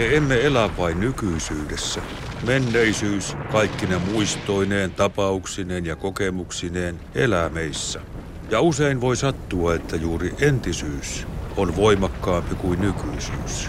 Me emme elä vain nykyisyydessä. Menneisyys, kaikkine muistoineen, tapauksineen ja kokemuksineen, elää meissä. Ja usein voi sattua, että juuri entisyys on voimakkaampi kuin nykyisyys.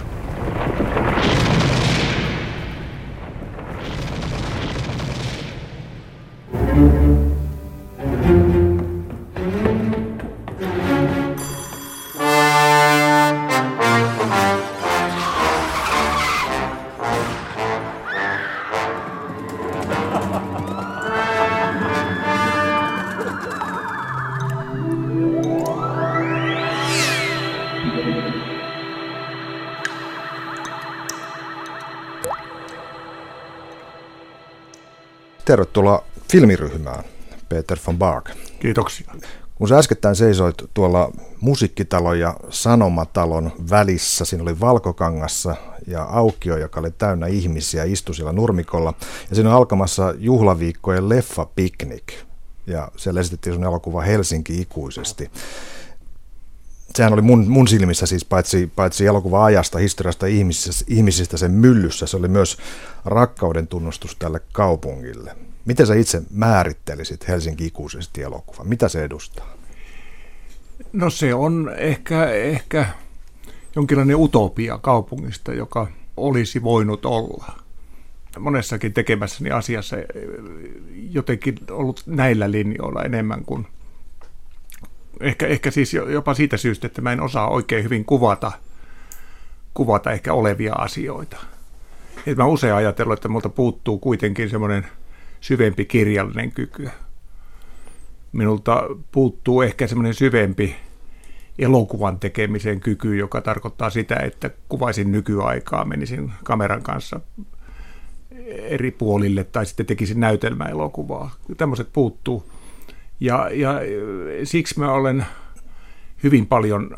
Tervetuloa filmiryhmään, Peter von Bark. Kiitoksia. Kun sä äskettäin seisoit tuolla musiikkitalon ja sanomatalon välissä, siinä oli valkokangassa ja aukio, joka oli täynnä ihmisiä, istui siellä nurmikolla. Ja siinä on alkamassa juhlaviikkojen leffa Picnic. Ja siellä esitettiin sun elokuva Helsinki ikuisesti. Sehän oli mun, mun silmissä siis paitsi, paitsi elokuva-ajasta, historiasta ihmisistä, ihmisistä sen myllyssä, se oli myös rakkauden tunnustus tälle kaupungille. Miten sä itse määrittelisit Helsinki ikuisesti elokuvan? Mitä se edustaa? No se on ehkä, ehkä jonkinlainen utopia kaupungista, joka olisi voinut olla. Monessakin tekemässäni asiassa jotenkin ollut näillä linjoilla enemmän kuin ehkä, ehkä siis jopa siitä syystä, että mä en osaa oikein hyvin kuvata, kuvata ehkä olevia asioita. Et mä usein ajatellut, että multa puuttuu kuitenkin semmoinen – syvempi kirjallinen kyky. Minulta puuttuu ehkä semmoinen syvempi elokuvan tekemisen kyky, joka tarkoittaa sitä, että kuvaisin nykyaikaa, menisin kameran kanssa eri puolille tai sitten tekisin näytelmäelokuvaa. Tämmöiset puuttuu. Ja, ja siksi mä olen hyvin paljon,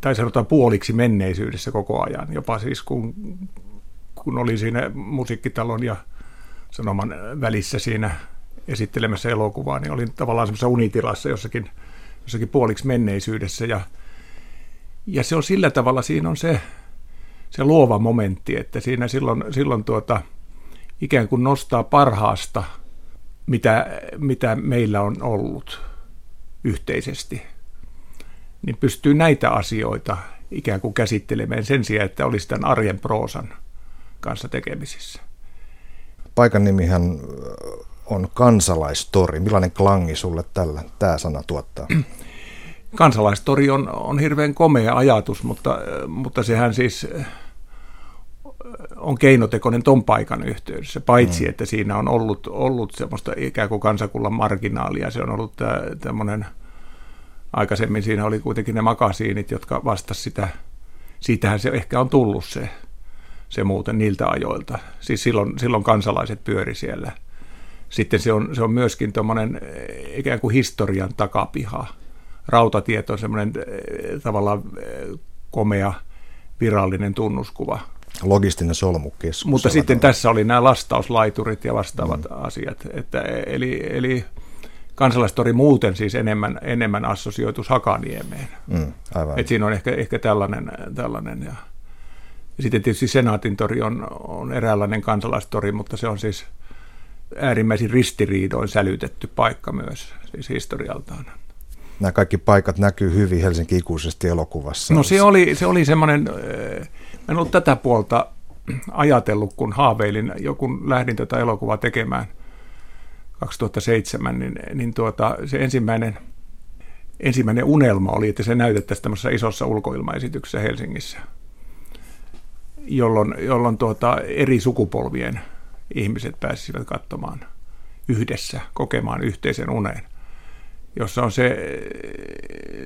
tai sanotaan puoliksi menneisyydessä koko ajan, jopa siis kun, kun olin siinä musiikkitalon ja sanoman välissä siinä esittelemässä elokuvaa, niin olin tavallaan semmoisessa unitilassa jossakin, jossakin puoliksi menneisyydessä. Ja, ja se on sillä tavalla, siinä on se, se luova momentti, että siinä silloin, silloin tuota, ikään kuin nostaa parhaasta, mitä, mitä meillä on ollut yhteisesti, niin pystyy näitä asioita ikään kuin käsittelemään sen sijaan, että olisi tämän arjen proosan kanssa tekemisissä. Paikan nimihän on kansalaistori. Millainen klangi sulle tällä, tämä sana tuottaa? Kansalaistori on, on hirveän komea ajatus, mutta, mutta sehän siis on keinotekoinen ton paikan yhteydessä, paitsi mm. että siinä on ollut, ollut semmoista ikään kuin kansakunnan marginaalia. Se on ollut tämmöinen, aikaisemmin siinä oli kuitenkin ne makasiinit, jotka vastasivat sitä, siitähän se ehkä on tullut se se muuten niiltä ajoilta. Siis silloin, silloin kansalaiset pyöri siellä. Sitten se on, se on myöskin tuommoinen eh, ikään kuin historian takapiha. Rautatieto on semmoinen eh, tavallaan eh, komea virallinen tunnuskuva. Logistinen solmukeskus. Mutta sitten on. tässä oli nämä lastauslaiturit ja vastaavat mm. asiat. Että, eli, eli kansalaistori muuten siis enemmän, enemmän assosioitus Hakaniemeen. Mm, aivan. Et siinä on ehkä, ehkä tällainen, tällainen ja ja sitten tietysti Senaatin tori on, on eräänlainen kansalaistori, mutta se on siis äärimmäisin ristiriidoin sälytetty paikka myös siis historialtaan. Nämä kaikki paikat näkyy hyvin Helsinki ikuisesti elokuvassa. No se oli, se oli semmoinen, eh, en ollut tätä puolta ajatellut, kun haaveilin, jo kun lähdin tätä elokuvaa tekemään 2007, niin, niin tuota, se ensimmäinen, ensimmäinen unelma oli, että se näytettäisiin tämmöisessä isossa ulkoilmaesityksessä Helsingissä – jolloin, jolloin tuota, eri sukupolvien ihmiset pääsisivät katsomaan yhdessä, kokemaan yhteisen unen, jossa on se,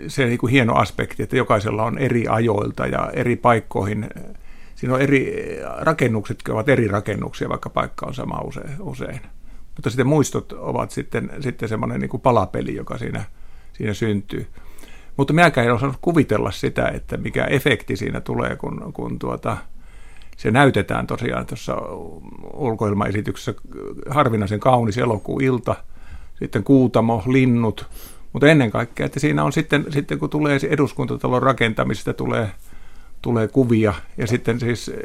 se niin kuin hieno aspekti, että jokaisella on eri ajoilta ja eri paikkoihin. Siinä on eri rakennukset, ovat eri rakennuksia, vaikka paikka on sama usein. usein. Mutta sitten muistot ovat sitten, sitten semmoinen niin kuin palapeli, joka siinä, siinä syntyy. Mutta minäkään en osannut kuvitella sitä, että mikä efekti siinä tulee, kun, kun tuota, se näytetään tosiaan tuossa ulkoilmaesityksessä. Harvinaisen kaunis elokuilta, sitten Kuutamo, linnut, mutta ennen kaikkea, että siinä on sitten, sitten kun tulee eduskuntatalon rakentamisesta, tulee tulee kuvia. Ja sitten siis eh,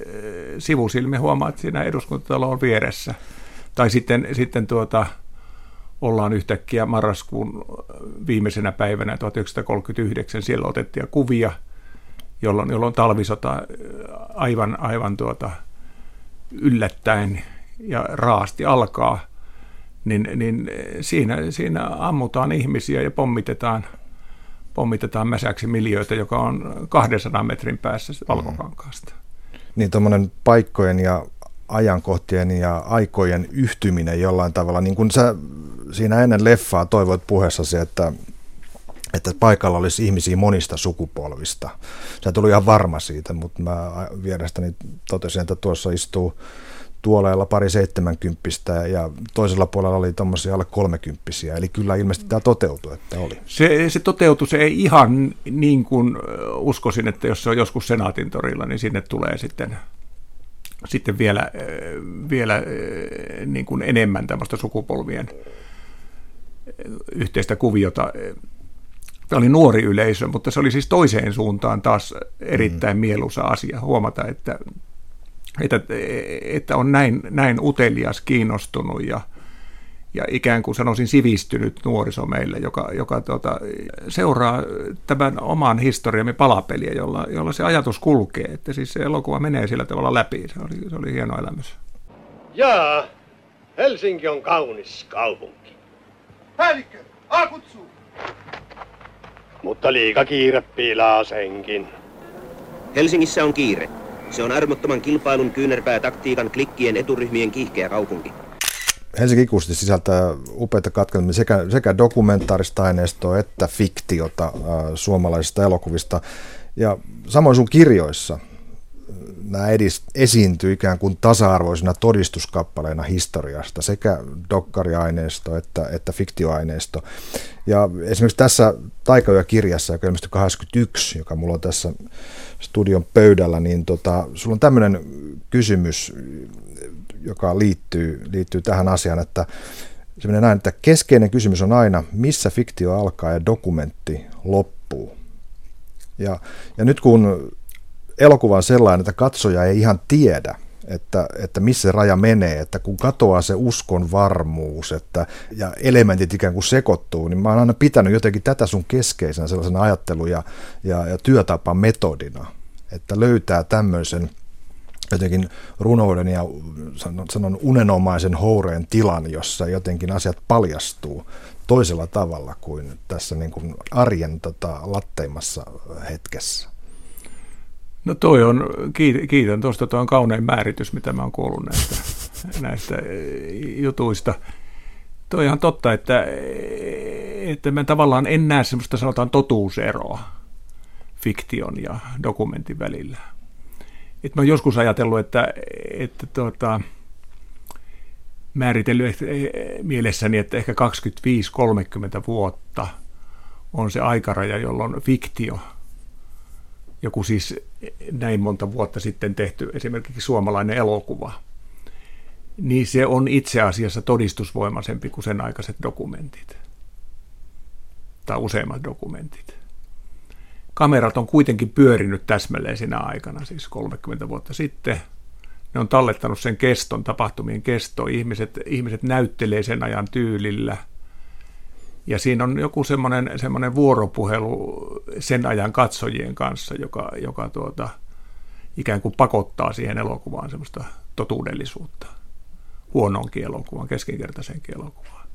sivusilmi huomaa, että siinä eduskuntatalo on vieressä. Tai sitten, sitten tuota, ollaan yhtäkkiä marraskuun viimeisenä päivänä 1939, siellä otettiin kuvia, jolloin, jolloin talvisota aivan, aivan tuota, yllättäen ja raasti alkaa, niin, niin siinä, siinä ammutaan ihmisiä ja pommitetaan, pommitetaan mäsäksi miljöitä, joka on 200 metrin päässä valkokankaasta. Niin tuommoinen paikkojen ja ajankohtien ja aikojen yhtyminen jollain tavalla, niin kuin sä siinä ennen leffaa toivoit puheessasi, että, että paikalla olisi ihmisiä monista sukupolvista. Sä tuli ihan varma siitä, mutta mä vierestäni totesin, että tuossa istuu tuoleella pari seitsemänkymppistä ja toisella puolella oli tuommoisia alle kolmekymppisiä. Eli kyllä ilmeisesti tämä toteutui, että oli. Se, se toteutui, se ei ihan niin kuin uskoisin, että jos se on joskus Senaatin torilla, niin sinne tulee sitten, sitten vielä, vielä niin kuin enemmän tämmöistä sukupolvien yhteistä kuviota. Tämä oli nuori yleisö, mutta se oli siis toiseen suuntaan taas erittäin mm. mieluisa asia huomata, että että, että on näin, näin utelias, kiinnostunut ja, ja ikään kuin sanoisin sivistynyt nuoriso meille, joka, joka tota, seuraa tämän oman historiamme palapeliä, jolla, jolla se ajatus kulkee, että siis se elokuva menee sillä tavalla läpi. Se oli, se oli hieno elämys. Jaa, Helsinki on kaunis kaupunki. Päällikkö, A kutsuu. Mutta liika kiire piilaa senkin. Helsingissä on kiire. Se on armottoman kilpailun kyynärpää taktiikan klikkien eturyhmien kiihkeä kaupunki. Helsinki ikuisesti sisältää upeita katkelmia sekä, sekä dokumentaarista aineistoa että fiktiota äh, suomalaisista elokuvista. Ja samoin sun kirjoissa nämä edist, esiintyy ikään kuin tasa-arvoisina todistuskappaleina historiasta, sekä dokkariaineisto että, että fiktioaineisto. Ja esimerkiksi tässä Taikaja-kirjassa, joka ilmestyi 81, joka mulla on tässä studion pöydällä, niin tota, sulla on tämmöinen kysymys, joka liittyy, liittyy tähän asiaan, että se näin, että keskeinen kysymys on aina, missä fiktio alkaa ja dokumentti loppuu. Ja, ja nyt kun elokuva on sellainen, että katsoja ei ihan tiedä, että, että missä se raja menee, että kun katoaa se uskon varmuus että, ja elementit ikään kuin sekoittuu, niin mä oon aina pitänyt jotenkin tätä sun keskeisenä sellaisena ajattelu- ja, ja, ja työtapametodina, että löytää tämmöisen jotenkin runouden ja sanon, unenomaisen houreen tilan, jossa jotenkin asiat paljastuu toisella tavalla kuin tässä niin kuin arjen tota, latteimmassa hetkessä. No toi on, kiitän tuosta, tuo on kaunein määritys, mitä mä oon kuullut näistä, näistä eh, jutuista. Toi on ihan totta, että, että mä tavallaan en näe semmoista sanotaan totuuseroa fiktion ja dokumentin välillä. Et mä oon joskus ajatellut, että, että tuota, määritellyt mielessäni, että ehkä 25-30 vuotta on se aikaraja, jolloin fiktio – joku siis näin monta vuotta sitten tehty esimerkiksi suomalainen elokuva, niin se on itse asiassa todistusvoimaisempi kuin sen aikaiset dokumentit. Tai useimmat dokumentit. Kamerat on kuitenkin pyörinyt täsmälleen siinä aikana, siis 30 vuotta sitten. Ne on tallettanut sen keston, tapahtumien kesto. Ihmiset, ihmiset näyttelee sen ajan tyylillä – ja siinä on joku semmoinen, semmoinen vuoropuhelu sen ajan katsojien kanssa, joka, joka tuota, ikään kuin pakottaa siihen elokuvaan semmoista totuudellisuutta. Huonoonkin elokuvaan, keskinkertaisenkin elokuvaan.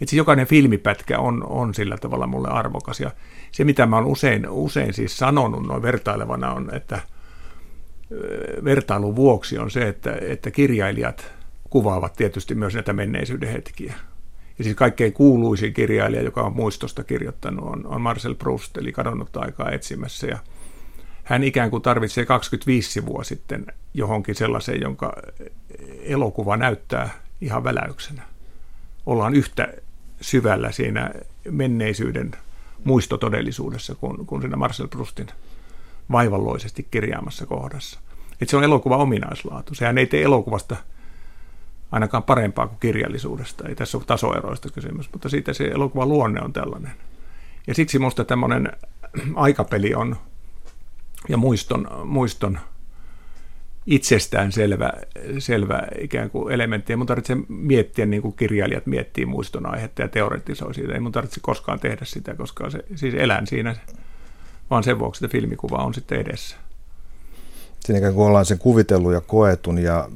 Et siis jokainen filmipätkä on, on sillä tavalla mulle arvokas. Ja se, mitä mä oon usein, usein siis sanonut noin vertailevana on, että vertailun vuoksi on se, että, että kirjailijat kuvaavat tietysti myös näitä menneisyyden hetkiä – ja siis kaikkein kuuluisin kirjailija, joka on muistosta kirjoittanut, on, on Marcel Proust, eli kadonnut aikaa etsimässä. Ja hän ikään kuin tarvitsee 25 sivua sitten johonkin sellaiseen, jonka elokuva näyttää ihan väläyksenä. Ollaan yhtä syvällä siinä menneisyyden muistotodellisuudessa kuin, kuin siinä Marcel Proustin vaivalloisesti kirjaamassa kohdassa. Et se on elokuva ominaislaatu. Sehän ei tee elokuvasta – ainakaan parempaa kuin kirjallisuudesta. Ei tässä ole tasoeroista kysymys, mutta siitä se elokuvan luonne on tällainen. Ja siksi minusta tämmöinen aikapeli on, ja muiston, muiston itsestään selvä, selvä ikään kuin elementti. Ei mun tarvitse miettiä niin kuin kirjailijat miettii muiston aihetta ja teoretisoi siitä. Ei mun tarvitse koskaan tehdä sitä, koska se, siis elän siinä vaan sen vuoksi, että filmikuva on sitten edessä. Siinä kuin ollaan sen kuvitellut ja koetun ja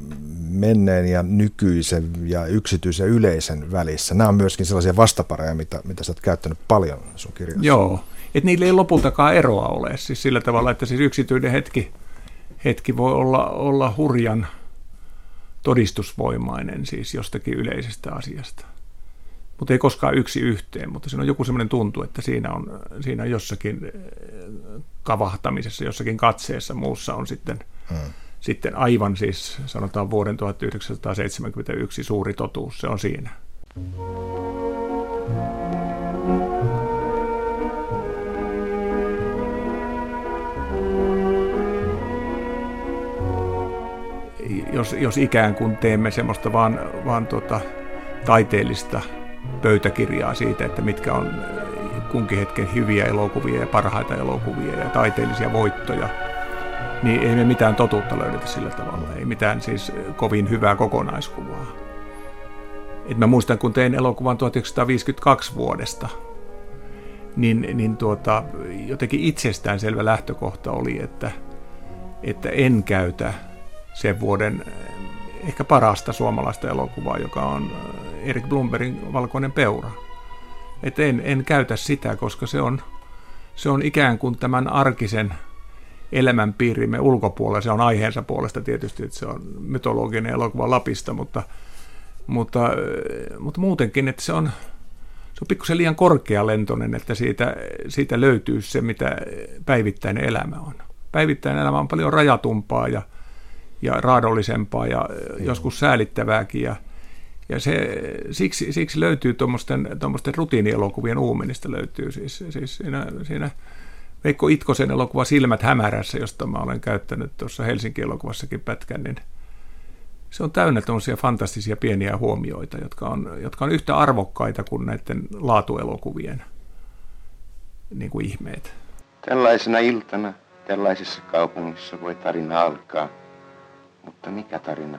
menneen ja nykyisen ja yksityisen ja yleisen välissä. Nämä on myöskin sellaisia vastapareja, mitä, mitä sä oot käyttänyt paljon sun kirjassa. Joo, että niillä ei lopultakaan eroa ole. Siis sillä tavalla, että siis yksityinen hetki, hetki voi olla, olla hurjan todistusvoimainen siis jostakin yleisestä asiasta. Mutta ei koskaan yksi yhteen, mutta siinä on joku semmoinen tuntu, että siinä on, siinä on jossakin eh, kavahtamisessa, jossakin katseessa, muussa on sitten, hmm. sitten aivan siis sanotaan vuoden 1971 suuri totuus, se on siinä. Jos, jos ikään kuin teemme semmoista vaan, vaan tuota, taiteellista pöytäkirjaa siitä, että mitkä on kunkin hetken hyviä elokuvia ja parhaita elokuvia ja taiteellisia voittoja, niin ei me mitään totuutta löydetä sillä tavalla. Ei mitään siis kovin hyvää kokonaiskuvaa. Et mä muistan, kun tein elokuvan 1952 vuodesta, niin, niin tuota, jotenkin itsestäänselvä lähtökohta oli, että, että en käytä sen vuoden ehkä parasta suomalaista elokuvaa, joka on Erik Blumbergin Valkoinen peura. Et en, en käytä sitä, koska se on, se on ikään kuin tämän arkisen elämänpiirimme ulkopuolella. Se on aiheensa puolesta tietysti, että se on mytologinen elokuva Lapista, mutta, mutta, mutta muutenkin, että se on, se on pikkusen liian korkealentoinen, että siitä, siitä löytyy se, mitä päivittäinen elämä on. Päivittäinen elämä on paljon rajatumpaa ja, ja raadollisempaa ja joskus säälittävääkin ja, ja se, siksi, siksi löytyy tuommoisten rutiinielokuvien uumenista löytyy siis, siis siinä, siinä Veikko Itkosen elokuva Silmät hämärässä, josta mä olen käyttänyt tuossa Helsinki-elokuvassakin pätkän, niin se on täynnä tuommoisia fantastisia pieniä huomioita, jotka on, jotka on yhtä arvokkaita kuin näiden laatuelokuvien niin kuin ihmeet. Tällaisena iltana tällaisessa kaupungissa voi tarina alkaa. Mutta mikä tarina?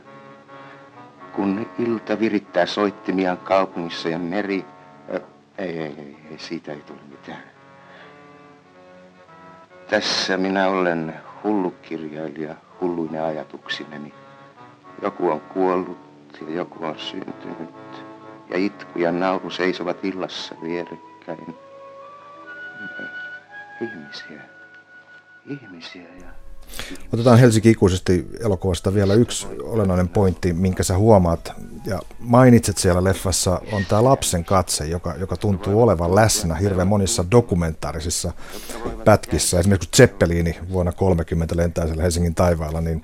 Kun ilta virittää soittimiaan kaupungissa ja meri... Ei, ei, ei, ei, siitä ei tule mitään. Tässä minä olen hullu kirjailija hulluine ajatuksineni. Joku on kuollut ja joku on syntynyt. Ja itku ja nauru seisovat illassa vierekkäin. Ihmisiä. Ihmisiä ja... Otetaan Helsinki ikuisesti elokuvasta vielä yksi olennainen pointti, minkä sä huomaat ja mainitset siellä leffassa, on tämä lapsen katse, joka, joka tuntuu olevan läsnä hirveän monissa dokumentaarisissa pätkissä. Esimerkiksi kun Zeppelini vuonna 30 lentää siellä Helsingin taivaalla, niin,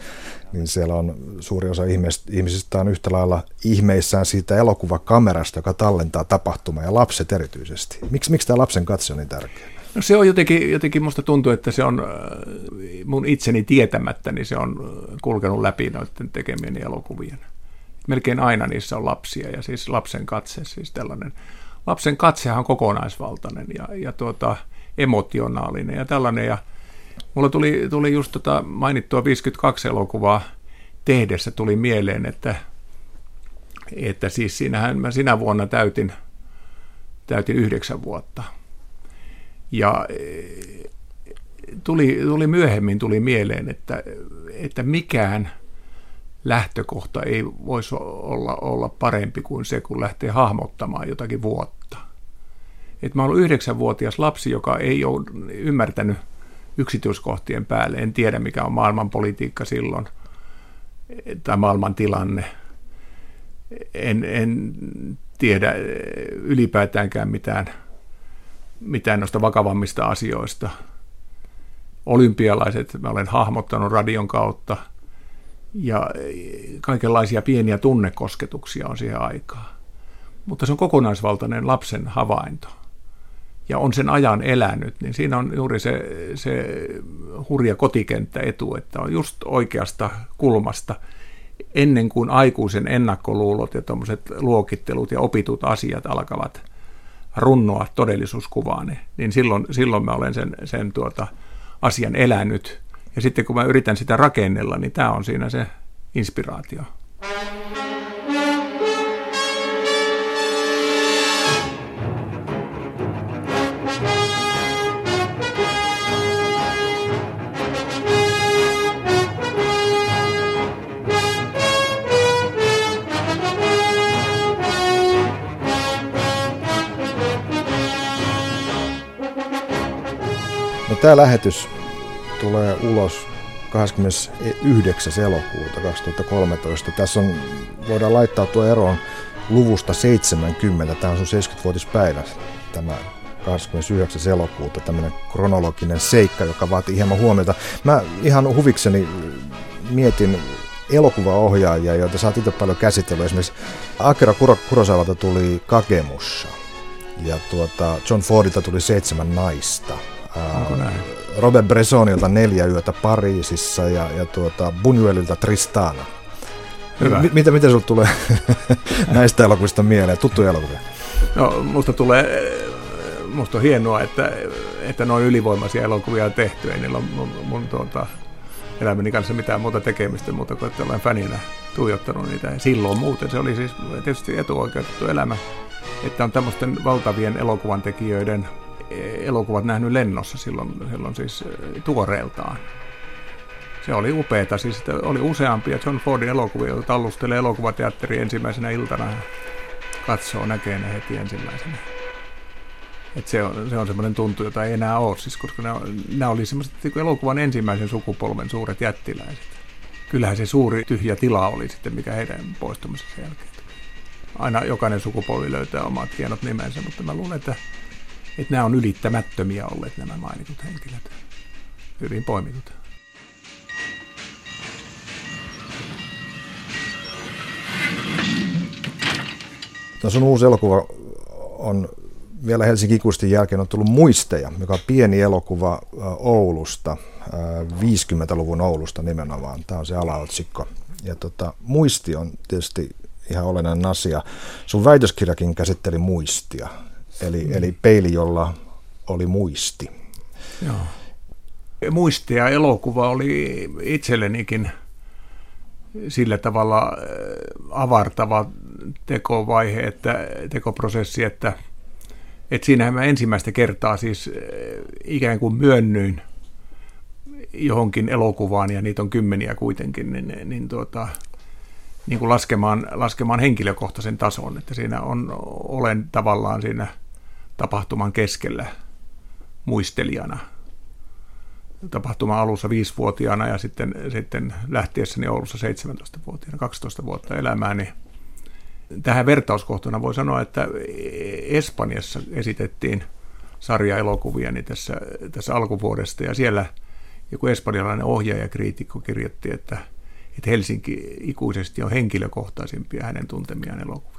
niin siellä on suuri osa ihmisistä on yhtä lailla ihmeissään siitä elokuvakamerasta, joka tallentaa tapahtumaa ja lapset erityisesti. Miksi, miksi tämä lapsen katse on niin tärkeä? No se on jotenkin, jotenkin musta tuntuu, että se on äh, mun itseni tietämättä, niin se on äh, kulkenut läpi noiden tekemieni elokuvien. Melkein aina niissä on lapsia ja siis lapsen katse, siis tällainen. Lapsen katsehan on kokonaisvaltainen ja, ja tuota, emotionaalinen ja tällainen. Ja mulla tuli, tuli just tota mainittua 52 elokuvaa tehdessä tuli mieleen, että, että siis siinähän mä sinä vuonna täytin, täytin yhdeksän vuotta – ja eh, tuli, tuli myöhemmin tuli mieleen, että, että mikään lähtökohta ei voisi olla, olla parempi kuin se, kun lähtee hahmottamaan jotakin vuotta. Et mä olen yhdeksänvuotias lapsi, joka ei ole ymmärtänyt yksityiskohtien päälle. En tiedä, mikä on maailman politiikka silloin tai maailman tilanne. En, en tiedä ylipäätäänkään mitään – mitään noista vakavammista asioista. Olympialaiset mä olen hahmottanut radion kautta ja kaikenlaisia pieniä tunnekosketuksia on siihen aikaan. Mutta se on kokonaisvaltainen lapsen havainto ja on sen ajan elänyt, niin siinä on juuri se, se hurja kotikenttä etu, että on just oikeasta kulmasta ennen kuin aikuisen ennakkoluulot ja luokittelut ja opitut asiat alkavat – runnoa todellisuuskuvaan, niin silloin, silloin mä olen sen, sen tuota, asian elänyt Ja sitten kun mä yritän sitä rakennella, niin tämä on siinä se inspiraatio. Tämä lähetys tulee ulos 29. elokuuta 2013. Tässä on, voidaan laittaa tuo eroon luvusta 70. Tämä on sun 70-vuotispäivä, tämä 29. elokuuta, tämmöinen kronologinen seikka, joka vaatii hieman huomiota. Mä ihan huvikseni mietin elokuvaohjaajia, joita sä oot itse paljon käsitellyt. Esimerkiksi Akira Kurosavalta tuli Kagemusha ja tuota, John Fordilta tuli Seitsemän naista. Onko näin? Robert Bressonilta Neljä yötä Pariisissa ja, ja tuota Buñuelilta Tristana. Hyvä. M- mitä, mitä sulla tulee näistä elokuvista mieleen? Tuttuja elokuvia? No, musta tulee, musta on hienoa, että, että noin ylivoimaisia elokuvia on tehty. Ei niillä ole mun, mun tuota, elämäni kanssa mitään muuta tekemistä, mutta kun olen fäninä tuijottanut niitä. Ja silloin muuten se oli siis tietysti etuoikeutettu elämä, että on tämmöisten valtavien elokuvan tekijöiden elokuvat nähnyt lennossa silloin, silloin siis eh, tuoreeltaan. Se oli upeeta, siis oli useampia John Fordin elokuvia, joita tallustelee elokuvateatteri ensimmäisenä iltana ja katsoo, näkee ne heti ensimmäisenä. Et se on, se on semmoinen tuntu, jota ei enää ole, siis, koska nämä, oli semmoiset niin elokuvan ensimmäisen sukupolven suuret jättiläiset. Kyllähän se suuri tyhjä tila oli sitten, mikä heidän poistumisensa jälkeen. Aina jokainen sukupolvi löytää omat hienot nimensä, mutta mä luulen, että että nämä on ylittämättömiä olleet nämä mainitut henkilöt. Hyvin poimitut. No sun uusi elokuva on vielä Helsingin ikuisten jälkeen on tullut Muisteja, joka on pieni elokuva Oulusta, 50-luvun Oulusta nimenomaan. Tämä on se alaotsikko. Ja tota, muisti on tietysti ihan olennainen asia. Sun väitöskirjakin käsitteli muistia. Eli, mm. eli peili, jolla oli muisti. Joo. Muisti ja elokuva oli itsellenikin sillä tavalla äh, avartava tekovaihe, että, tekoprosessi, että, että siinähän mä ensimmäistä kertaa siis äh, ikään kuin myönnyin johonkin elokuvaan, ja niitä on kymmeniä kuitenkin, niin, niin, tuota, niin kuin laskemaan, laskemaan henkilökohtaisen tason, että siinä on, olen tavallaan siinä – tapahtuman keskellä muistelijana. Tapahtuman alussa viisivuotiaana ja sitten, sitten lähtiessäni Oulussa 17-vuotiaana, 12 vuotta elämää, niin tähän vertauskohtana voi sanoa, että Espanjassa esitettiin sarja-elokuvia niin tässä, tässä alkuvuodesta ja siellä joku espanjalainen ohjaaja kriitikko kirjoitti, että, että Helsinki ikuisesti on henkilökohtaisimpia hänen tuntemiaan elokuvia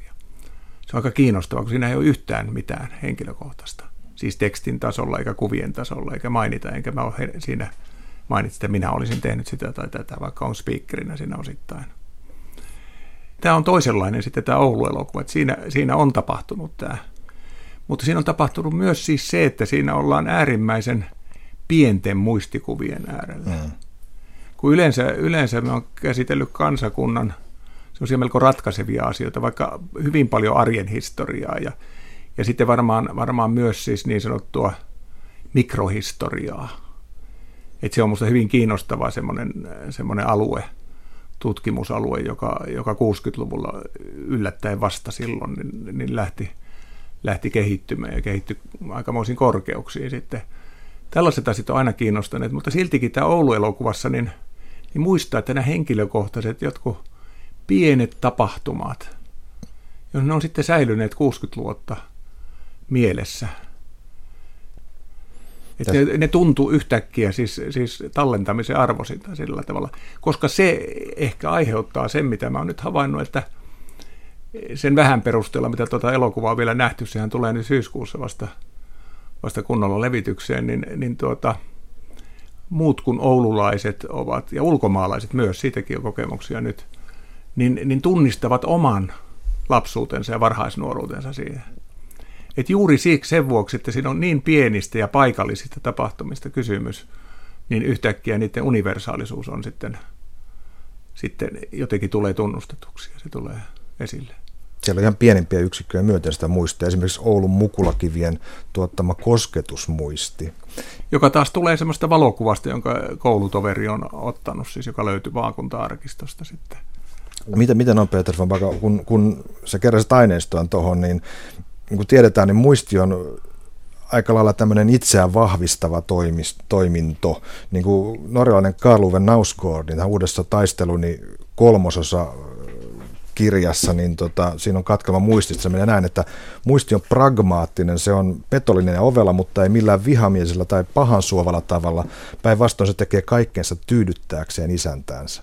se on aika kiinnostavaa, kun siinä ei ole yhtään mitään henkilökohtaista. Siis tekstin tasolla eikä kuvien tasolla eikä mainita, enkä mä ole siinä mainitsin, että minä olisin tehnyt sitä tai tätä, vaikka on speakerinä siinä osittain. Tämä on toisenlainen sitten tämä Oulu-elokuva, että siinä, siinä on tapahtunut tämä. Mutta siinä on tapahtunut myös siis se, että siinä ollaan äärimmäisen pienten muistikuvien äärellä. Mm. Kun yleensä, yleensä me on käsitellyt kansakunnan semmoisia melko ratkaisevia asioita, vaikka hyvin paljon arjen historiaa ja, ja sitten varmaan, varmaan myös siis niin sanottua mikrohistoriaa. Et se on minusta hyvin kiinnostava semmoinen, semmoinen alue, tutkimusalue, joka, joka 60-luvulla yllättäen vasta silloin niin, niin lähti, lähti kehittymään ja kehittyi aikamoisiin korkeuksiin sitten. Tällaiset asiat on aina kiinnostaneet, mutta siltikin tämä Oulu-elokuvassa, niin, niin muistaa, että nämä henkilökohtaiset jotkut pienet tapahtumat, jos ne on sitten säilyneet 60 vuotta mielessä. Että ne, ne tuntuu yhtäkkiä siis, siis tallentamisen arvoisinta sillä tavalla, koska se ehkä aiheuttaa sen, mitä mä oon nyt havainnut, että sen vähän perusteella, mitä tuota elokuvaa on vielä nähty, sehän tulee nyt syyskuussa vasta, vasta kunnolla levitykseen, niin, niin tuota, muut kuin oululaiset ovat, ja ulkomaalaiset myös, siitäkin on kokemuksia nyt, niin, niin tunnistavat oman lapsuutensa ja varhaisnuoruutensa siihen. Et juuri siksi sen vuoksi, että siinä on niin pienistä ja paikallisista tapahtumista kysymys, niin yhtäkkiä niiden universaalisuus on sitten, sitten jotenkin tulee tunnustetuksi ja se tulee esille. Siellä on ihan pienempiä yksikköjä myönteistä muistia, esimerkiksi Oulun mukulakivien tuottama kosketusmuisti. Joka taas tulee semmoista valokuvasta, jonka koulutoveri on ottanut, siis joka löytyy vaakunta-arkistosta sitten. Miten, miten on Peter van Baka, kun, kun sä keräsit aineistoa tuohon, niin, niin kuin tiedetään, niin muisti on aika lailla tämmöinen itseään vahvistava toimis, toiminto. Niin kuin norjalainen Karl Uwe Nausgård, niin uudessa taistelu, niin kolmososa kirjassa, niin tota, siinä on katkelma muistista. Minä näen, että muisti on pragmaattinen, se on petollinen ja ovella, mutta ei millään vihamiesellä tai pahan suovalla tavalla. Päinvastoin se tekee kaikkeensa tyydyttääkseen isäntäänsä.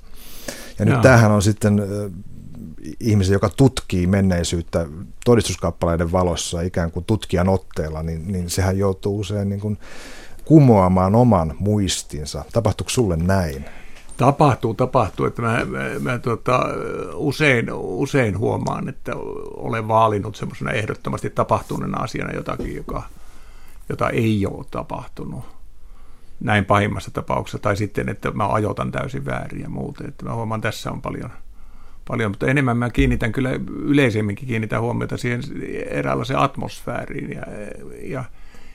Ja nyt tämähän on sitten ihmisen, joka tutkii menneisyyttä todistuskappaleiden valossa ikään kuin tutkijan otteella, niin, niin sehän joutuu usein niin kuin kumoamaan oman muistinsa. Tapahtuuko sulle näin? Tapahtuu, tapahtuu. Että mä, mä, mä tota, usein, usein huomaan, että olen vaalinut semmoisena ehdottomasti tapahtuneena asiana jotakin, joka, jota ei ole tapahtunut näin pahimmassa tapauksessa, tai sitten, että mä ajoitan täysin väärin ja muuten. Että mä huomaan, tässä on paljon, paljon, mutta enemmän mä kiinnitän kyllä yleisemminkin kiinnitän huomiota siihen eräänlaiseen atmosfääriin ja, ja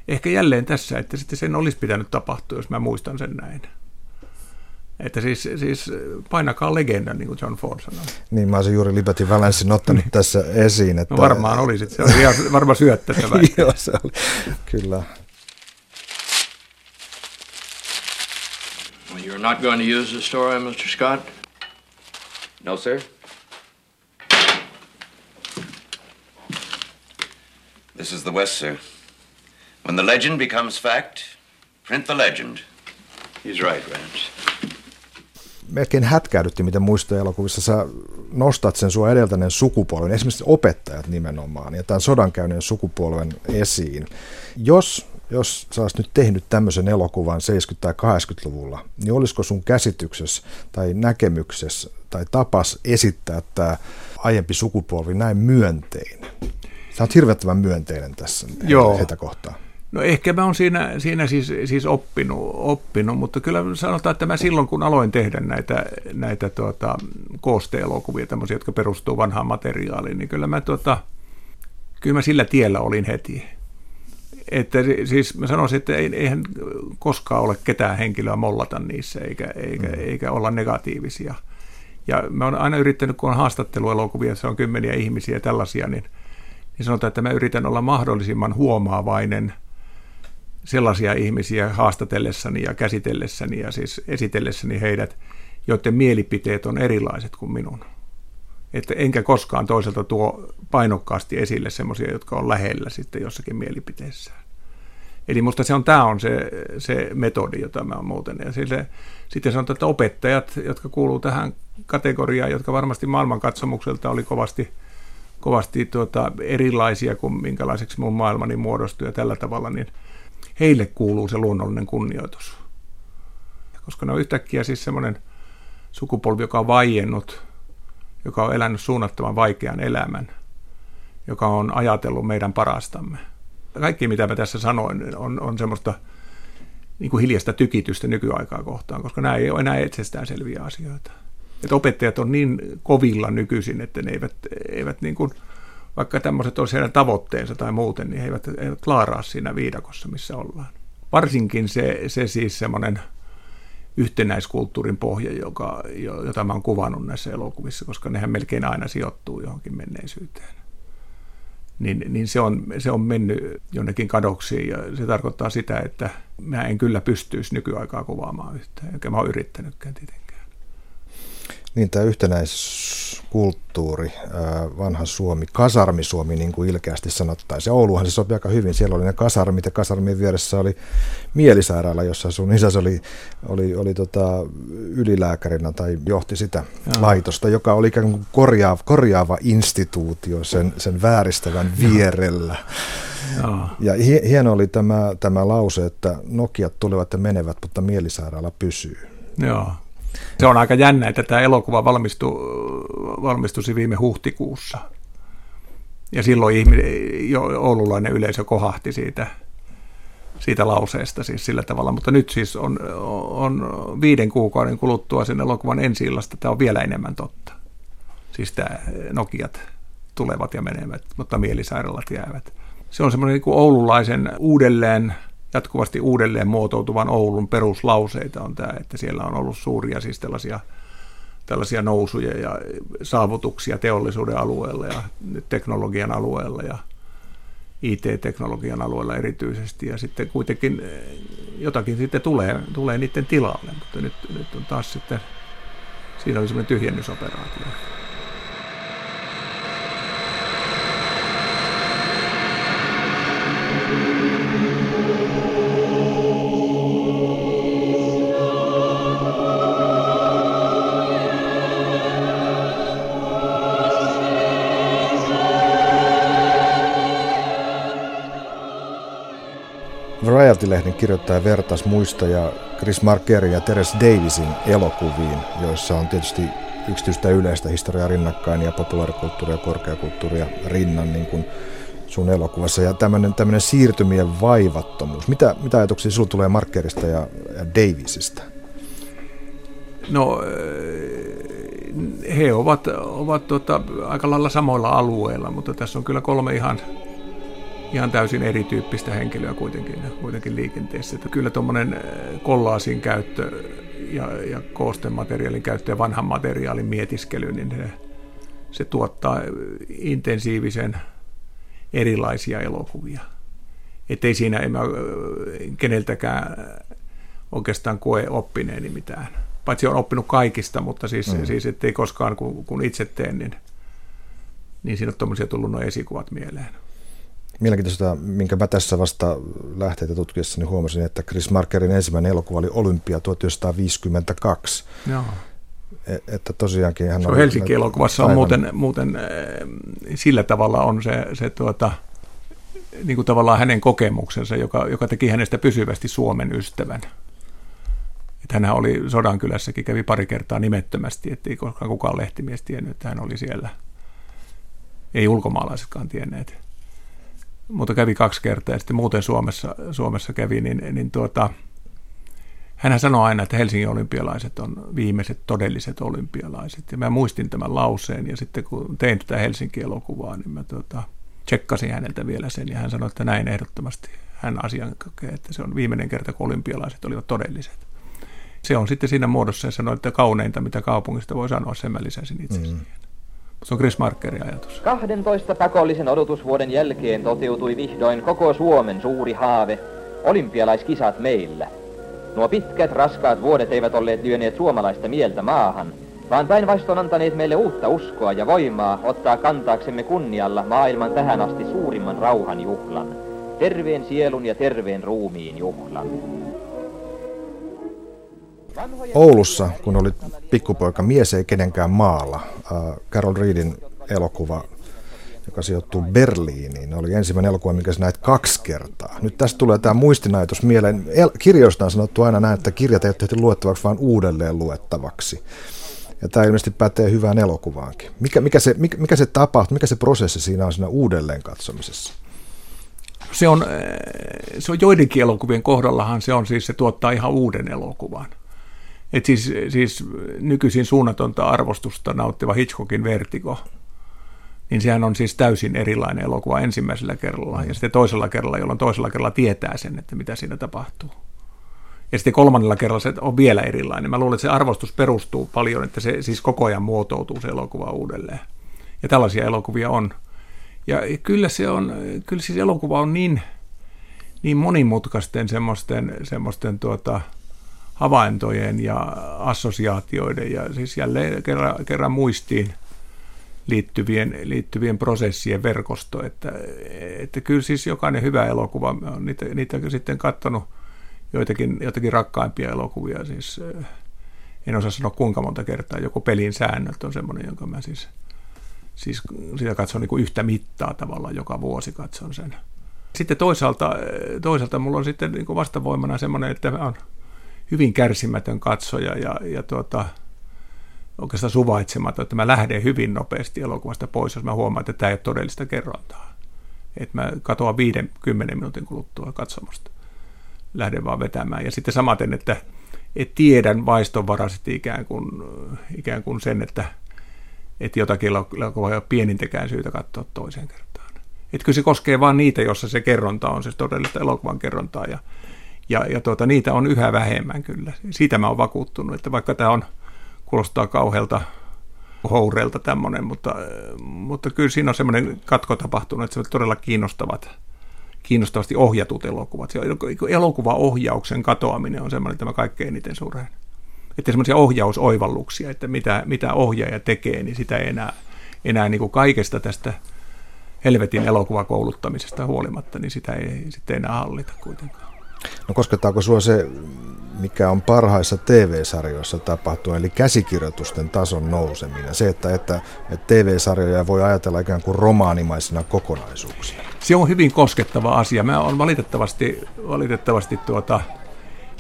ehkä jälleen tässä, että sitten sen olisi pitänyt tapahtua, jos mä muistan sen näin. Että siis, siis painakaa legenda, niin kuin John Ford sanoi. Niin, mä olisin juuri Liberty Valencein ottanut niin. tässä esiin. Että... No varmaan olisit, se oli ihan varmaan syöttä se Joo, se oli, kyllä. Well, you're not going to use the story, Mr. Scott? No, sir. This is the West, sir. When the legend becomes fact, print the legend. He's right, Rance melkein hätkäydytti, miten muistoelokuvissa sä nostat sen sua edeltäneen sukupolven, esimerkiksi opettajat nimenomaan, ja tämän sodankäynnin sukupolven esiin. Jos, jos sä olisit nyt tehnyt tämmöisen elokuvan 70- tai 80-luvulla, niin olisiko sun käsityksessä tai näkemyksessä tai tapas esittää tämä aiempi sukupolvi näin myönteinen? Sä oot hirvettävän myönteinen tässä Joo. heitä kohtaan. No ehkä mä oon siinä, siinä siis, siis oppinut, oppinut, mutta kyllä sanotaan, että mä silloin kun aloin tehdä näitä, näitä tuota, koosteelokuvia, tämmöisiä, jotka perustuu vanhaan materiaaliin, niin kyllä mä, tuota, kyllä mä sillä tiellä olin heti. Että siis mä sanoisin, että eihän koskaan ole ketään henkilöä mollata niissä, eikä, eikä, mm. eikä olla negatiivisia. Ja mä oon aina yrittänyt, kun on haastatteluelokuvia, se on kymmeniä ihmisiä tällaisia, niin, niin sanotaan, että mä yritän olla mahdollisimman huomaavainen – sellaisia ihmisiä haastatellessani ja käsitellessäni ja siis esitellessäni heidät, joiden mielipiteet on erilaiset kuin minun. Että enkä koskaan toiselta tuo painokkaasti esille semmoisia, jotka on lähellä sitten jossakin mielipiteessään. Eli musta se on, tämä on se, se metodi, jota mä oon muuten. Ja sille, sitten sanotaan, että opettajat, jotka kuuluu tähän kategoriaan, jotka varmasti maailmankatsomukselta oli kovasti, kovasti tuota, erilaisia kuin minkälaiseksi mun maailmani muodostui ja tällä tavalla, niin – heille kuuluu se luonnollinen kunnioitus. Koska ne on yhtäkkiä siis semmoinen sukupolvi, joka on vaiennut, joka on elänyt suunnattoman vaikean elämän, joka on ajatellut meidän parastamme. Kaikki, mitä mä tässä sanoin, on, on semmoista niin kuin hiljasta tykitystä nykyaikaa kohtaan, koska nämä ei ole enää itsestäänselviä asioita. Että opettajat on niin kovilla nykyisin, että ne eivät, eivät niin kuin – vaikka tämmöiset olisi heidän tavoitteensa tai muuten, niin he eivät, eivät klaaraa siinä viidakossa, missä ollaan. Varsinkin se, se siis semmoinen yhtenäiskulttuurin pohja, joka, jota mä oon kuvannut näissä elokuvissa, koska nehän melkein aina sijoittuu johonkin menneisyyteen. Niin, niin se, on, se on mennyt jonnekin kadoksiin ja se tarkoittaa sitä, että mä en kyllä pystyisi nykyaikaa kuvaamaan yhtään, eikä mä oon yrittänytkään tietenkin. Niin tämä yhtenäiskulttuuri, vanha Suomi, kasarmisuomi niin kuin ilkeästi sanottaisiin. Ouluhan se sopii aika hyvin. Siellä oli ne kasarmit ja kasarmien vieressä oli mielisairaala, jossa sun isäsi oli, oli, oli tota ylilääkärinä tai johti sitä Jaa. laitosta, joka oli ikään kuin korjaava, korjaava instituutio sen, sen vääristävän vierellä. Jaa. Ja hieno oli tämä, tämä lause, että Nokiat tulevat ja menevät, mutta mielisairaala pysyy. Joo. Se on aika jännä, että tämä elokuva valmistui, valmistuisi viime huhtikuussa. Ja silloin ihminen, jo, oululainen yleisö kohahti siitä, siitä lauseesta siis sillä tavalla, mutta nyt siis on, on viiden kuukauden kuluttua sen elokuvan ensi tämä on vielä enemmän totta. Siis tämä Nokiat tulevat ja menevät, mutta mielisairaalat jäävät. Se on semmoinen niin oululaisen uudelleen, jatkuvasti uudelleen muotoutuvan Oulun peruslauseita on tämä, että siellä on ollut suuria siis tällaisia tällaisia nousuja ja saavutuksia teollisuuden alueella ja teknologian alueella ja IT-teknologian alueella erityisesti, ja sitten kuitenkin eh, jotakin sitten tulee, tulee niiden tilalle, mutta nyt, nyt on taas sitten, siinä oli semmoinen tyhjennysoperaatio. Variety-lehden kirjoittaja vertas muistaja Chris Markerin ja Teres Davisin elokuviin, joissa on tietysti yksityistä yleistä historiaa rinnakkain ja populaarikulttuuria ja korkeakulttuuria rinnan niin kuin sun elokuvassa. Ja tämmöinen, tämmöinen siirtymien vaivattomuus. Mitä, mitä ajatuksia sinulla tulee Markerista ja, ja Davisista? No he ovat, ovat tota, aika lailla samoilla alueilla, mutta tässä on kyllä kolme ihan ihan täysin erityyppistä henkilöä kuitenkin, kuitenkin liikenteessä. Että kyllä tuommoinen äh, kollaasin käyttö ja, ja koostemateriaalin käyttö ja vanhan materiaalin mietiskely, niin se, se tuottaa intensiivisen erilaisia elokuvia. Että ei siinä en mä äh, keneltäkään oikeastaan koe oppineeni mitään. Paitsi on oppinut kaikista, mutta siis, mm. siis ettei koskaan kun, kun itse teen, niin, niin siinä on tuommoisia tullut nuo esikuvat mieleen. Mielenkiintoista, minkä mä tässä vasta lähteitä tutkiessa niin huomasin, että Chris Markerin ensimmäinen elokuva oli Olympia 1952. Joo. E- että tosiaankin hän se on Helsinki-elokuvassa on muuten, muuten sillä tavalla on se, se tuota, niin kuin tavallaan hänen kokemuksensa, joka, joka teki hänestä pysyvästi Suomen ystävän. Että hän oli Sodankylässäkin, kävi pari kertaa nimettömästi, ettei koskaan kukaan lehtimies tiennyt, että hän oli siellä. Ei ulkomaalaisetkaan tienneet mutta kävi kaksi kertaa ja sitten muuten Suomessa, Suomessa kävi, niin, niin tuota, hän sanoi aina, että Helsingin olympialaiset on viimeiset todelliset olympialaiset. Ja mä muistin tämän lauseen ja sitten kun tein tätä Helsinki-elokuvaa, niin mä tuota, tsekkasin häneltä vielä sen ja hän sanoi, että näin ehdottomasti hän asian kokee, että se on viimeinen kerta, kun olympialaiset olivat todelliset. Se on sitten siinä muodossa ja sanoi, että kauneinta, mitä kaupungista voi sanoa, sen mä lisäsin itse mm. Se on Chris Markerin ajatus. 12 pakollisen odotusvuoden jälkeen toteutui vihdoin koko Suomen suuri haave, olympialaiskisat meillä. Nuo pitkät, raskaat vuodet eivät olleet lyöneet suomalaista mieltä maahan, vaan päinvastoin antaneet meille uutta uskoa ja voimaa ottaa kantaaksemme kunnialla maailman tähän asti suurimman rauhan juhlan. Terveen sielun ja terveen ruumiin juhlan. Oulussa, kun olit pikkupoika Mies ei kenenkään maalla, äh, Carol Reedin elokuva, joka sijoittuu Berliiniin, oli ensimmäinen elokuva, mikä sä näit kaksi kertaa. Nyt tästä tulee tämä muistinäytös mieleen. El- kirjoista on sanottu aina näin, että kirjat ei ole tehty luettavaksi, vaan uudelleen luettavaksi. Ja tämä ilmeisesti pätee hyvään elokuvaankin. Mikä, mikä, se, mikä, mikä se tapahtuu, mikä se prosessi siinä on siinä uudelleen katsomisessa? Se on, se on joidenkin elokuvien kohdallahan se on siis, se tuottaa ihan uuden elokuvan. Et siis, siis nykyisin suunnatonta arvostusta nauttiva Hitchcockin Vertigo, niin sehän on siis täysin erilainen elokuva ensimmäisellä kerralla ja sitten toisella kerralla, jolloin toisella kerralla tietää sen, että mitä siinä tapahtuu. Ja sitten kolmannella kerralla se on vielä erilainen. Mä luulen, että se arvostus perustuu paljon, että se siis koko ajan muotoutuu se elokuva uudelleen. Ja tällaisia elokuvia on. Ja kyllä se on, kyllä siis elokuva on niin, niin monimutkaisten semmoisten, semmoisten tuota, havaintojen ja assosiaatioiden ja siis jälleen kerran, kerran muistiin liittyvien, liittyvien prosessien verkosto, että, että kyllä siis jokainen hyvä elokuva, on niitä, niitä sitten katsonut joitakin, joitakin rakkaimpia elokuvia, siis eh, en osaa sanoa kuinka monta kertaa, joku pelin säännöt on semmoinen, jonka mä siis, siis sitä katson niin kuin yhtä mittaa tavallaan, joka vuosi katson sen. Sitten toisaalta, eh, toisaalta mulla on sitten niin kuin vastavoimana semmoinen, että on hyvin kärsimätön katsoja ja, ja tuota, oikeastaan suvaitsematon, että mä lähden hyvin nopeasti elokuvasta pois, jos mä huomaan, että tämä ei ole todellista kerrontaa. Että mä katoan 50 minuutin kuluttua katsomasta. lähden vaan vetämään. Ja sitten samaten, että et tiedän vaistonvaraisesti ikään kuin, ikään kuin sen, että, että jotakin elokuvaa ei ole pienintäkään syytä katsoa toiseen kertaan. Että kyllä se koskee vain niitä, jossa se kerronta on siis todellista elokuvan kerrontaa ja, ja, ja tuota, niitä on yhä vähemmän kyllä. Siitä mä oon vakuuttunut, että vaikka tämä on, kuulostaa kauhealta houreilta tämmöinen, mutta, mutta kyllä siinä on semmoinen katko tapahtunut, että se on todella kiinnostavat, kiinnostavasti ohjatut elokuvat. Se elokuvaohjauksen katoaminen on semmoinen, että mä kaikkein eniten sureen. Että semmoisia ohjausoivalluksia, että mitä, mitä ohjaaja tekee, niin sitä ei enää, enää niin kuin kaikesta tästä helvetin elokuvakouluttamisesta huolimatta, niin sitä ei sitten enää hallita kuitenkaan. No koskettaako sinua se, mikä on parhaissa TV-sarjoissa tapahtuu, eli käsikirjoitusten tason nouseminen? Se, että, että, että TV-sarjoja voi ajatella ikään kuin romaanimaisina kokonaisuuksina. Se on hyvin koskettava asia. Mä olen valitettavasti, valitettavasti tuota,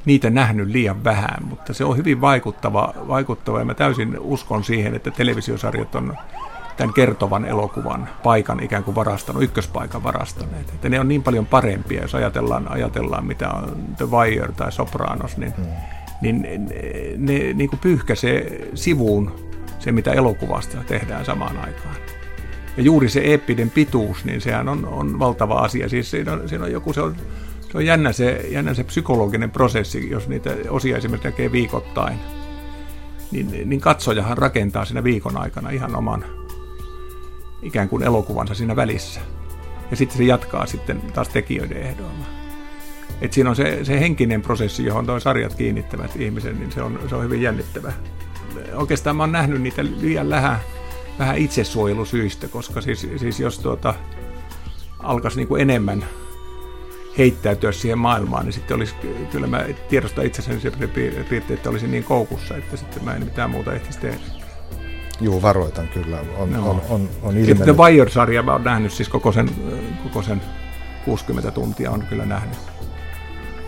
niitä nähnyt liian vähän, mutta se on hyvin vaikuttava, vaikuttava ja mä täysin uskon siihen, että televisiosarjat on tämän kertovan elokuvan paikan ikään kuin varastanut, ykköspaikan varastaneet. Että ne on niin paljon parempia, jos ajatellaan, ajatellaan mitä on The Wire tai Sopranos, niin, hmm. niin ne, ne niin kuin pyyhkäisee sivuun se, mitä elokuvasta tehdään samaan aikaan. Ja juuri se eeppiden pituus, niin sehän on, on valtava asia. Siis siinä on, siinä on joku, se on, se on jännä, se, jännä se psykologinen prosessi, jos niitä osia esimerkiksi näkee viikoittain. Niin, niin katsojahan rakentaa siinä viikon aikana ihan oman, ikään kuin elokuvansa siinä välissä. Ja sitten se jatkaa sitten taas tekijöiden ehdoilla. Et siinä on se, se henkinen prosessi, johon tuo sarjat kiinnittävät ihmisen, niin se on, se on hyvin jännittävä. Oikeastaan mä oon nähnyt niitä liian lähä, vähän itsesuojelusyistä, koska siis, siis jos tuota, alkaisi niin kuin enemmän heittäytyä siihen maailmaan, niin sitten olisi, kyllä mä tiedostan itsessäni se piirteet, että olisin niin koukussa, että sitten mä en mitään muuta ehtisi tehdä. Juu, varoitan kyllä. On, no. on, on, on ilmennyt. Sitten Wire-sarja mä oon nähnyt siis koko sen, koko sen 60 tuntia on kyllä nähnyt.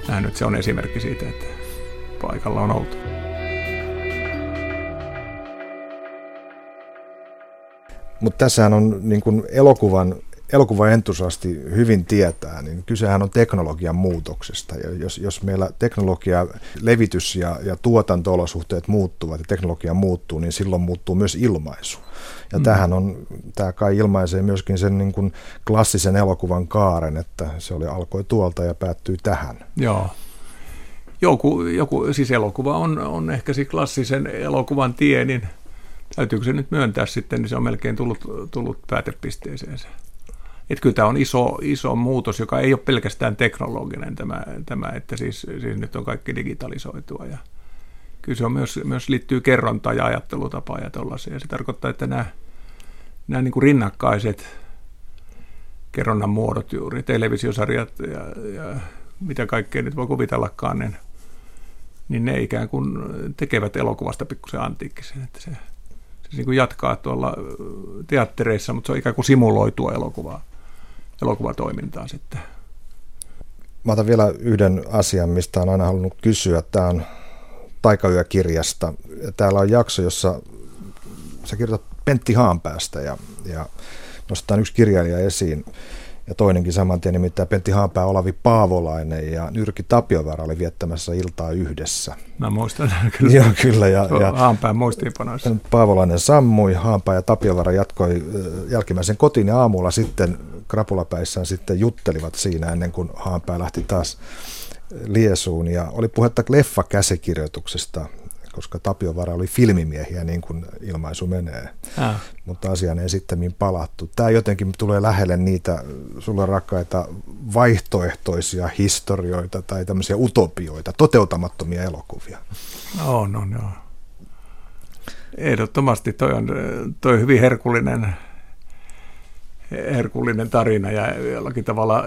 nähnyt. Se on esimerkki siitä, että paikalla on oltu. Mutta tässähän on niin elokuvan elokuvan entusiasti hyvin tietää, niin kysehän on teknologian muutoksesta. Ja jos, jos meillä teknologia, levitys ja, ja tuotanto-olosuhteet muuttuvat ja teknologia muuttuu, niin silloin muuttuu myös ilmaisu. Ja mm. tähän on, tämä kai ilmaisee myöskin sen niin kuin klassisen elokuvan kaaren, että se oli alkoi tuolta ja päättyy tähän. Joo. Joku, joku siis elokuva on, on ehkä se klassisen elokuvan tie, niin täytyykö se nyt myöntää sitten, niin se on melkein tullut, tullut päätepisteeseen. Että kyllä tämä on iso, iso muutos, joka ei ole pelkästään teknologinen tämä, tämä että siis, siis nyt on kaikki digitalisoitua ja kyllä se on myös, myös liittyy kerronta ja ajattelutapaan ja tollaisia. Ja se tarkoittaa, että nämä, nämä niin kuin rinnakkaiset kerronnan muodot juuri, televisiosarjat ja, ja mitä kaikkea nyt voi kuvitellakaan, niin, niin ne ikään kuin tekevät elokuvasta pikkusen antiikkisen, että se, se niin kuin jatkaa tuolla teattereissa, mutta se on ikään kuin simuloitua elokuvaa elokuvatoimintaa sitten. Mä otan vielä yhden asian, mistä on aina halunnut kysyä. Tämä on Taikayökirjasta. Täällä on jakso, jossa sä kirjoitat Pentti Haanpäästä ja, ja nostetaan yksi kirjailija esiin ja toinenkin saman tien, nimittäin Pentti Haanpää, Olavi Paavolainen ja Nyrki Tapiovaara oli viettämässä iltaa yhdessä. Mä muistan kyllä. Joo, kyllä. Ja, ja Haanpään muistiinpanoissa. Paavolainen sammui, Haanpää ja Tapiovaara jatkoi jälkimmäisen kotiin ja aamulla sitten krapulapäissään sitten juttelivat siinä ennen kuin Haanpää lähti taas Liesuun. Ja oli puhetta leffa-käsikirjoituksesta, koska Tapiovara oli filmimiehiä, niin kuin ilmaisu menee. Ah. Mutta asiaan ei sitten palattu. Tämä jotenkin tulee lähelle niitä sulle rakkaita vaihtoehtoisia historioita tai tämmöisiä utopioita, toteutamattomia elokuvia. On, on, joo. Ehdottomasti toi on toi hyvin herkullinen herkullinen tarina ja jollakin tavalla,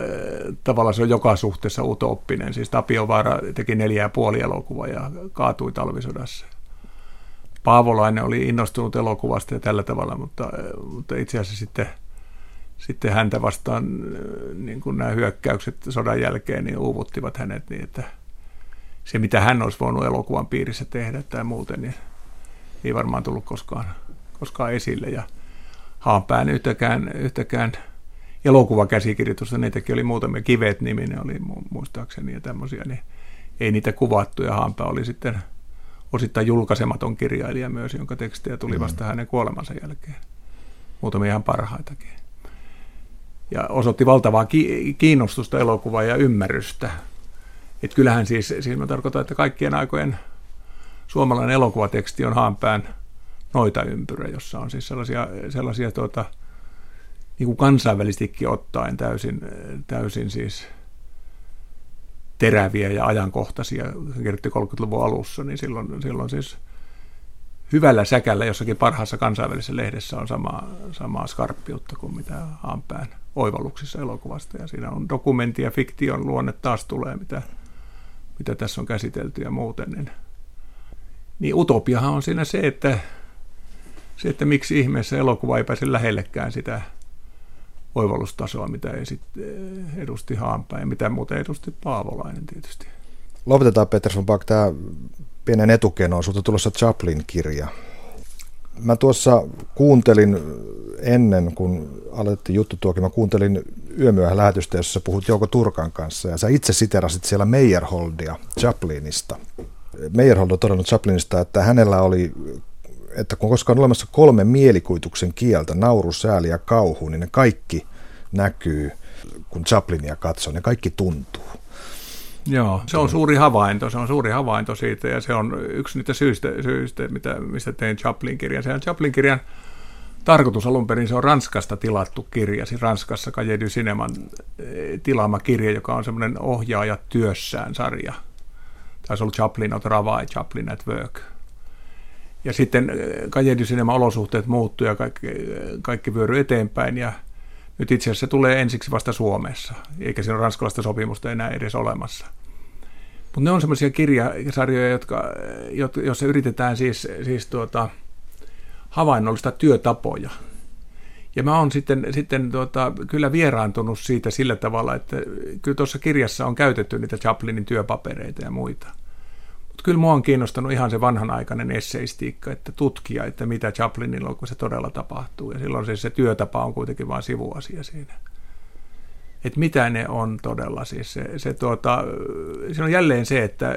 tavalla se on joka suhteessa utooppinen. Siis Tapiovaara teki neljä ja puoli elokuvaa ja kaatui talvisodassa. Paavolainen oli innostunut elokuvasta ja tällä tavalla, mutta, mutta itse asiassa sitten, sitten häntä vastaan niin kuin nämä hyökkäykset sodan jälkeen niin uuvuttivat hänet niin, että se mitä hän olisi voinut elokuvan piirissä tehdä tai muuten, niin ei varmaan tullut koskaan, koskaan esille. Ja Haapään yhtäkään, yhtäkään elokuvakäsikirjoitusta, niitäkin oli muutamia, Kivet-niminen oli muistaakseni ja tämmöisiä, niin ei niitä kuvattu ja Haanpää oli sitten osittain julkaisematon kirjailija myös, jonka tekstejä tuli mm. vasta hänen kuolemansa jälkeen. Muutamia ihan parhaitakin. Ja osoitti valtavaa kiinnostusta elokuvaa ja ymmärrystä. Et kyllähän siis, siis mä tarkoitan, että kaikkien aikojen suomalainen elokuvateksti on Haanpään noita ympyrä, jossa on siis sellaisia, sellaisia tuota, niin kuin kansainvälisestikin ottaen täysin, täysin siis teräviä ja ajankohtaisia, kirjoitti 30-luvun alussa, niin silloin, silloin siis hyvällä säkällä jossakin parhaassa kansainvälisessä lehdessä on sama, samaa skarppiutta kuin mitä Haanpään oivalluksissa elokuvasta. Ja siinä on dokumentti ja fiktion luonne taas tulee, mitä, mitä tässä on käsitelty ja muuten. Niin, niin utopiahan on siinä se, että, se, että miksi ihmeessä elokuva ei pääse lähellekään sitä oivallustasoa, mitä edusti Haanpää ja mitä muuten edusti Paavolainen tietysti. Lopetetaan Peters von tämä pienen etukenoon. Sulta tulossa Chaplin-kirja. Mä tuossa kuuntelin ennen, kun alettiin juttu tuokin, mä kuuntelin yömyöhän lähetystä, jossa puhut Jouko Turkan kanssa, ja sä itse siterasit siellä Meyerholdia Chaplinista. Meyerhold on todennut Chaplinista, että hänellä oli että kun koska on olemassa kolme mielikuituksen kieltä, nauru, sääli ja kauhu, niin ne kaikki näkyy, kun Chaplinia katsoo, ne kaikki tuntuu. Joo, se on suuri havainto, se on suuri havainto siitä ja se on yksi niitä syistä, syistä mitä, mistä tein Chaplin-kirjan. Sehän Chaplin-kirjan tarkoitus alun perin, se on Ranskasta tilattu kirja, siis Ranskassa Cahiers du Cineman eh, tilaama kirja, joka on semmoinen ohjaaja työssään sarja. Taisi ollut Chaplin at Travail, Chaplin at Work. Ja sitten Cahiers du Cineman olosuhteet muuttuu ja kaikki, kaikki vyöry eteenpäin ja nyt itse asiassa se tulee ensiksi vasta Suomessa, eikä siinä ole ranskalaista sopimusta enää edes olemassa. Mutta ne on semmoisia kirjasarjoja, jotka, joissa yritetään siis, siis tuota, havainnollista työtapoja. Ja mä oon sitten, sitten tuota, kyllä vieraantunut siitä sillä tavalla, että kyllä tuossa kirjassa on käytetty niitä Chaplinin työpapereita ja muita – mutta kyllä mua on kiinnostanut ihan se vanhanaikainen esseistiikka, että tutkia, että mitä Chaplinilla on, kun se todella tapahtuu. Ja silloin siis se työtapa on kuitenkin vain sivuasia siinä. Että mitä ne on todella. Siis se, se, tuota, se on jälleen se, että,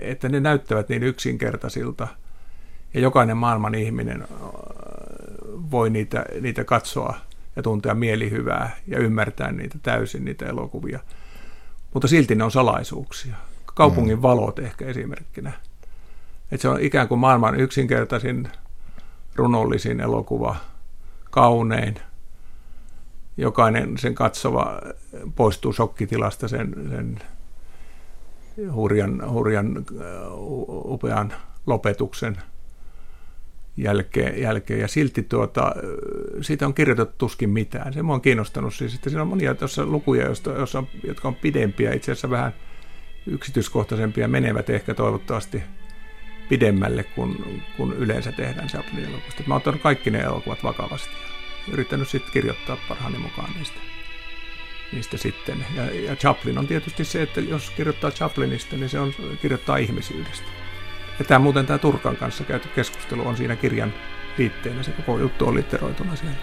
että ne näyttävät niin yksinkertaisilta. Ja jokainen maailman ihminen voi niitä, niitä katsoa ja tuntea mielihyvää ja ymmärtää niitä täysin, niitä elokuvia. Mutta silti ne on salaisuuksia kaupungin valot ehkä esimerkkinä. Että se on ikään kuin maailman yksinkertaisin, runollisin elokuva, kaunein. Jokainen sen katsova poistuu shokkitilasta sen, sen hurjan, hurjan upean lopetuksen jälkeen, jälkeen. ja silti tuota, siitä on kirjoitettu tuskin mitään. Se on kiinnostanut siis, että siinä on monia tuossa lukuja, joista, jossa on, jotka on pidempiä, itse asiassa vähän – yksityiskohtaisempia menevät ehkä toivottavasti pidemmälle kuin, kuin yleensä tehdään Chaplinin elokuvista. Mä oon ottanut kaikki ne elokuvat vakavasti ja yrittänyt sitten kirjoittaa parhaani mukaan niistä, niistä sitten. Ja, ja Chaplin on tietysti se, että jos kirjoittaa Chaplinista, niin se on kirjoittaa ihmisyydestä. Ja tämä muuten tämä Turkan kanssa käyty keskustelu on siinä kirjan liitteenä, se koko juttu on litteroituna siellä.